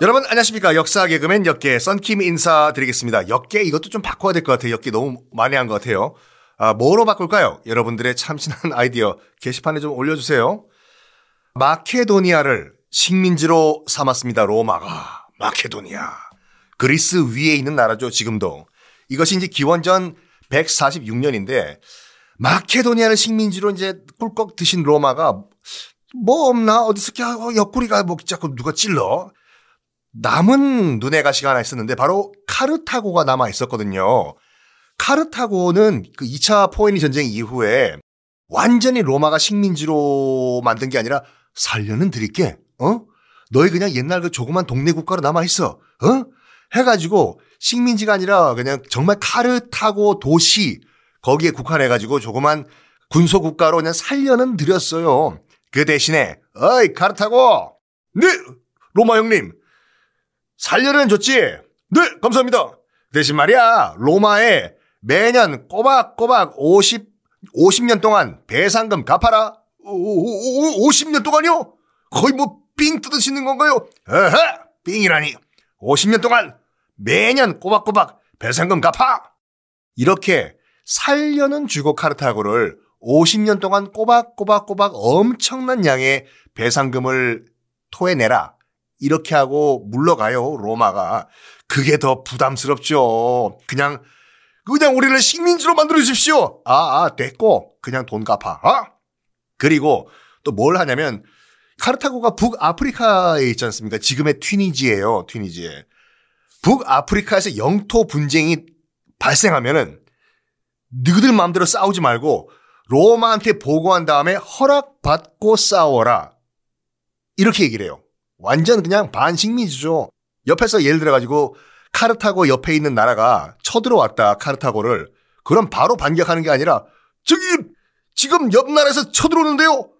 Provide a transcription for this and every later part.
여러분 안녕하십니까 역사 개그맨 역계 썬킴 인사드리겠습니다. 역계 이것도 좀 바꿔야 될 것 같아요. 역계 너무 많이 한 것 같아요. 아, 뭐로 바꿀까요? 여러분들의 참신한 아이디어 게시판에 좀 올려주세요. 마케도니아를 식민지로 삼았습니다. 로마가 마케도니아 그리스 위에 있는 나라죠. 지금도 이것이 이제 기원전 146년인데 마케도니아를 식민지로 이제 꿀꺽 드신 로마가 뭐 없나 어디서 어, 옆구리가 뭐 자꾸 누가 찔러 남은 눈에 가 시가 하나 있었는데 바로 카르타고가 남아 있었거든요. 카르타고는 그 2차 포에니 전쟁 이후에 완전히 로마가 식민지로 만든 게 아니라 살려는 드릴게. 어? 너희 그냥 옛날 그 조그만 동네 국가로 남아 있어. 어? 해가지고 식민지가 아니라 그냥 정말 카르타고 도시 거기에 국한해가지고 조그만 군소 국가로 그냥 살려는 드렸어요. 그 대신에 어이 카르타고 네 로마 형님 살려는 줬지? 네, 감사합니다. 대신 말이야, 로마에 매년 꼬박꼬박 50, 50년 동안 배상금 갚아라. 오, 오, 오, 50년 동안요? 거의 뭐 삥 뜯으시는 건가요? 에헤, 삥이라니. 50년 동안 매년 꼬박꼬박 배상금 갚아. 이렇게 살려는 주고 카르타고를 50년 동안 꼬박꼬박꼬박 엄청난 양의 배상금을 토해내라. 이렇게 하고 물러가요, 로마가. 그게 더 부담스럽죠. 그냥, 그냥 우리를 식민지로 만들어 주십시오. 아, 아, 됐고. 그냥 돈 갚아. 어? 그리고 또 뭘 하냐면, 카르타고가 북아프리카에 있지 않습니까? 지금의 튀니지예요, 튀니지에. 북아프리카에서 영토 분쟁이 발생하면은, 너희들 마음대로 싸우지 말고, 로마한테 보고한 다음에 허락받고 싸워라. 이렇게 얘기를 해요. 완전 그냥 반식민지죠. 옆에서 예를 들어가지고 카르타고 옆에 있는 나라가 쳐들어왔다 카르타고를 그럼 바로 반격하는 게 아니라 저기 지금 옆 나라에서 쳐들어오는데요.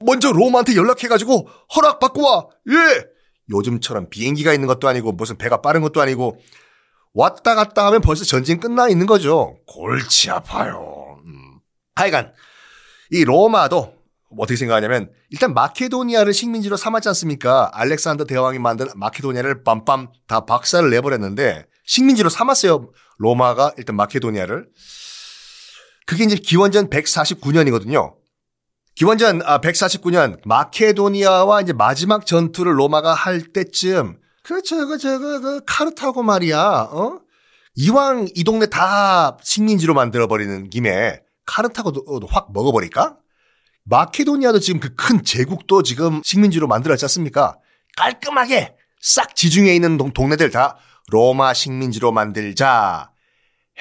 먼저 로마한테 연락해가지고 허락받고 와. 예. 요즘처럼 비행기가 있는 것도 아니고 무슨 배가 빠른 것도 아니고 왔다 갔다 하면 벌써 전쟁 끝나 있는 거죠. 골치 아파요. 음. 하여간 이 로마도 어떻게 생각하냐면 일단 마케도니아를 식민지로 삼았지 않습니까? 알렉산더 대왕이 만든 마케도니아를 빰빰 다 박살을 내버렸는데 식민지로 삼았어요. 로마가 일단 마케도니아를. 그게 이제 기원전 149년이거든요. 기원전 아 149년 마케도니아와 이제 마지막 전투를 로마가 할 때쯤 그 저거 저거 그 카르타고 말이야. 어? 이왕 이 동네 다 식민지로 만들어 버리는 김에 카르타고도 확 먹어버릴까? 마케도니아도 지금 그 큰 제국도 지금 식민지로 만들었지 않습니까? 깔끔하게 싹 지중해 있는 동네들 다 로마 식민지로 만들자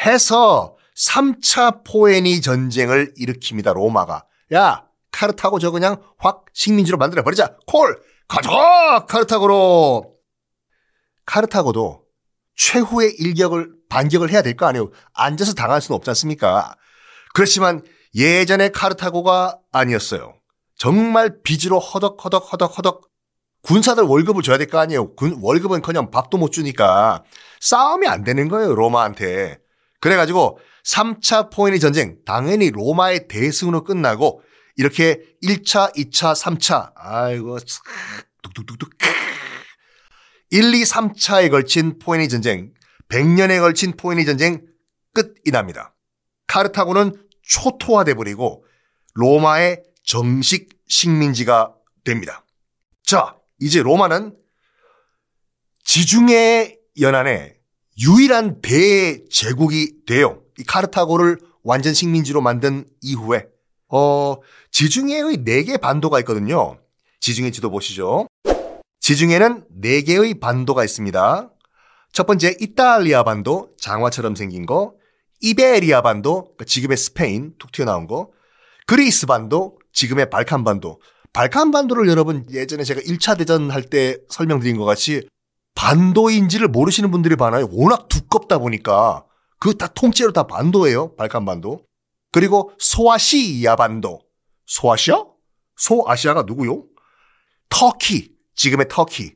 해서 3차 포에니 전쟁을 일으킵니다. 로마가. 야, 카르타고 저 그냥 확 식민지로 만들어 버리자. 콜! 가자! 카르타고로. 카르타고도 최후의 일격을 반격을 해야 될 거 아니에요. 앉아서 당할 수는 없지 않습니까? 그렇지만 예전의 카르타고가 아니었어요. 정말 빚으로 허덕허덕 허덕허덕 군사들 월급을 줘야 될 거 아니에요. 군, 월급은 그냥 밥도 못 주니까 싸움이 안 되는 거예요. 로마한테. 그래가지고 3차 포에니 전쟁 당연히 로마의 대승으로 끝나고 이렇게 1차, 2차, 3차 아이고 뚝뚝뚝뚝 1, 2, 3차에 걸친 포에니 전쟁 100년에 걸친 포에니 전쟁 끝이 납니다. 카르타고는 초토화돼 버리고 로마의 정식 식민지가 됩니다. 자, 이제 로마는 지중해 연안의 유일한 대제국이 돼요. 이 카르타고를 완전 식민지로 만든 이후에 어 지중해의 네 개 반도가 있거든요. 지중해 지도 보시죠. 지중해는 네 개의 반도가 있습니다. 첫 번째 이탈리아 반도, 장화처럼 생긴 거. 이베리아 반도, 그러니까 지금의 스페인 툭 튀어나온 거, 그리스 반도, 지금의 발칸 반도. 발칸 반도를 여러분 예전에 제가 1차 대전 할 때 설명드린 것 같이 반도인지를 모르시는 분들이 많아요. 워낙 두껍다 보니까 그 다 통째로 다 반도예요. 발칸 반도. 그리고 소아시아 반도. 소아시아? 소아시아가 누구요? 터키. 지금의 터키.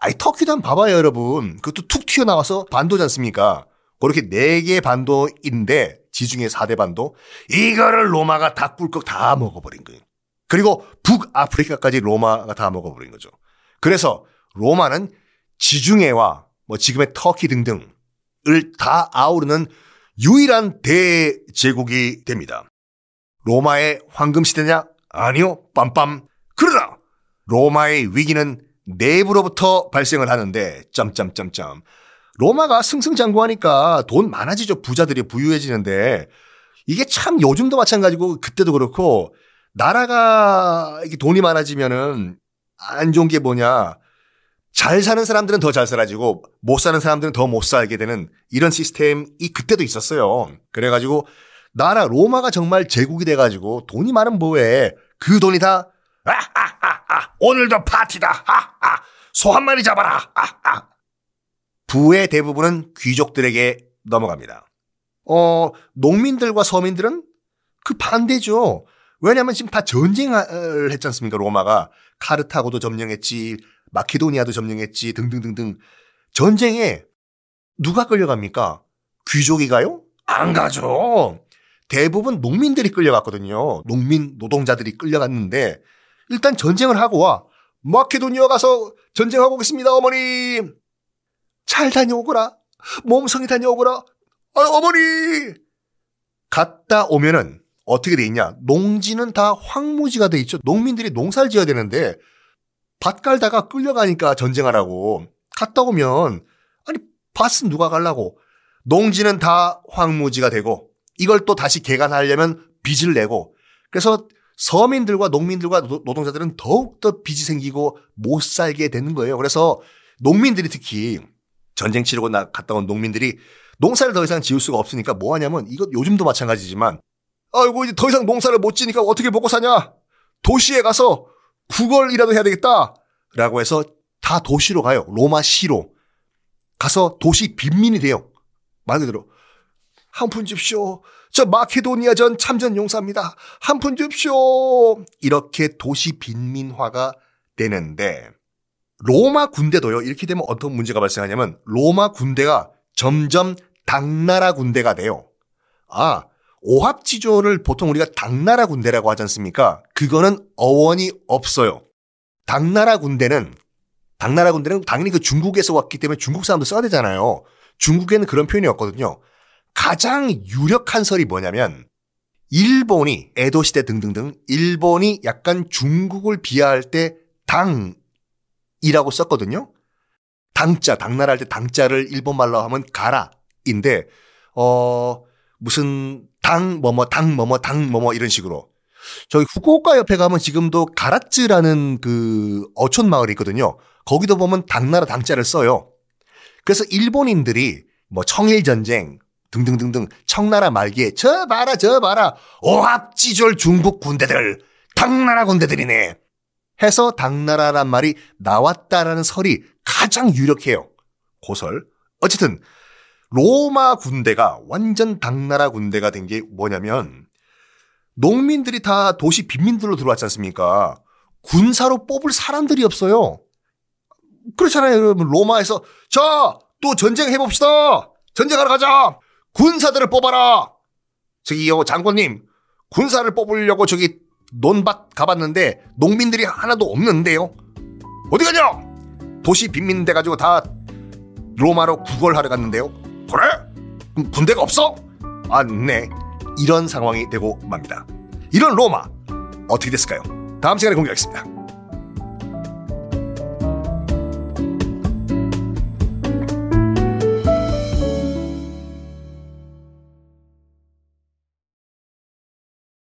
아이 터키도 한번 봐봐요 여러분. 그것도 툭 튀어나와서 반도지 않습니까? 그렇게 네 개 반도인데 지중해 4대 반도 이거를 로마가 다 꿀꺽 다 먹어버린 거예요. 그리고 북아프리카까지 로마가 다 먹어버린 거죠. 그래서 로마는 지중해와 뭐 지금의 터키 등등을 다 아우르는 유일한 대제국이 됩니다. 로마의 황금 시대냐? 아니요. 빰빰. 그러나 로마의 위기는 내부로부터 발생을 하는데 점점점점 로마가 승승장구하니까 돈 많아지죠. 부자들이 부유해지는데 이게 참 요즘도 마찬가지고 그때도 그렇고 나라가 이렇게 돈이 많아지면은 안 좋은 게 뭐냐. 잘 사는 사람들은 더 잘 살아지고 못 사는 사람들은 더 못 살게 되는 이런 시스템이 그때도 있었어요. 그래가지고 나라 로마가 정말 제국이 돼가지고 돈이 많은 뭐에 그 돈이 다 아하하하 오늘도 파티다 하하 소 한 마리 잡아라 하하 부의 대부분은 귀족들에게 넘어갑니다. 어 농민들과 서민들은 그 반대죠. 왜냐하면 지금 다 전쟁을 했지 않습니까 로마가 카르타고도 점령했지 마케도니아도 점령했지 등등등등 전쟁에 누가 끌려갑니까? 귀족이 가요? 안 가죠. 대부분 농민들이 끌려갔거든요. 농민 노동자들이 끌려갔는데 일단 전쟁을 하고 와. 마케도니아 가서 전쟁하고 오겠습니다, 어머니. 잘 다녀오거라. 몸성이 다녀오거라. 아, 어머니. 갔다 오면은 어떻게 돼 있냐? 농지는 다 황무지가 돼 있죠. 농민들이 농사를 지어야 되는데 밭 갈다가 끌려가니까 전쟁하라고 갔다 오면 아니 밭은 누가 갈라고 농지는 다 황무지가 되고 이걸 또 다시 개간하려면 빚을 내고 그래서 서민들과 농민들과 노동자들은 더욱더 빚이 생기고 못 살게 되는 거예요. 그래서 농민들이 특히 전쟁 치르고 나 갔다 온 농민들이 농사를 더 이상 지을 수가 없으니까 뭐 하냐면 이거 요즘도 마찬가지지만 아이고 이제 더 이상 농사를 못 지니까 어떻게 먹고 사냐? 도시에 가서 구걸이라도 해야 되겠다. 라고 해서 다 도시로 가요. 로마 시로. 가서 도시 빈민이 돼요. 말 그대로. 한 푼 줍쇼. 저 마케도니아 전 참전 용사입니다. 한 푼 줍쇼. 이렇게 도시 빈민화가 되는데 로마 군대도요. 이렇게 되면 어떤 문제가 발생하냐면 로마 군대가 점점 당나라 군대가 돼요. 아, 오합지조를 보통 우리가 당나라 군대라고 하지 않습니까? 그거는 어원이 없어요. 당나라 군대는 당나라 군대는 당연히 그 중국에서 왔기 때문에 중국 사람도 써야 되잖아요. 중국에는 그런 표현이 없거든요. 가장 유력한 설이 뭐냐면 일본이 에도 시대 등등등 일본이 약간 중국을 비하할 때 당 이라고 썼거든요. 당자 당나라 할 때 당자를 일본 말로 하면 가라인데 어 무슨 당 뭐뭐 당 뭐뭐 당 뭐뭐 이런 식으로 저기 후쿠오카 옆에 가면 지금도 가라츠라는 그 어촌 마을이 있거든요. 거기도 보면 당나라 당자를 써요. 그래서 일본인들이 뭐 청일 전쟁 등등등등 청나라 말기에 저 봐라 저 봐라 오합지졸 중국 군대들 당나라 군대들이네 해서 당나라란 말이 나왔다라는 설이 가장 유력해요. 고설. 어쨌든 로마 군대가 완전 당나라 군대가 된 게 뭐냐면 농민들이 다 도시 빈민들로 들어왔지 않습니까? 군사로 뽑을 사람들이 없어요. 그렇잖아요, 여러분. 로마에서 자, 또 전쟁 해봅시다. 전쟁하러 가자. 군사들을 뽑아라. 저기 요, 장군님. 군사를 뽑으려고 저기 논밭 가봤는데 농민들이 하나도 없는데요. 어디 가냐? 도시 빈민 돼 가지고 다 로마로 구걸하러 갔는데요. 그래? 군대가 없어? 아, 네. 이런 상황이 되고 맙니다. 이런 로마 어떻게 됐을까요? 다음 시간에 공개하겠습니다.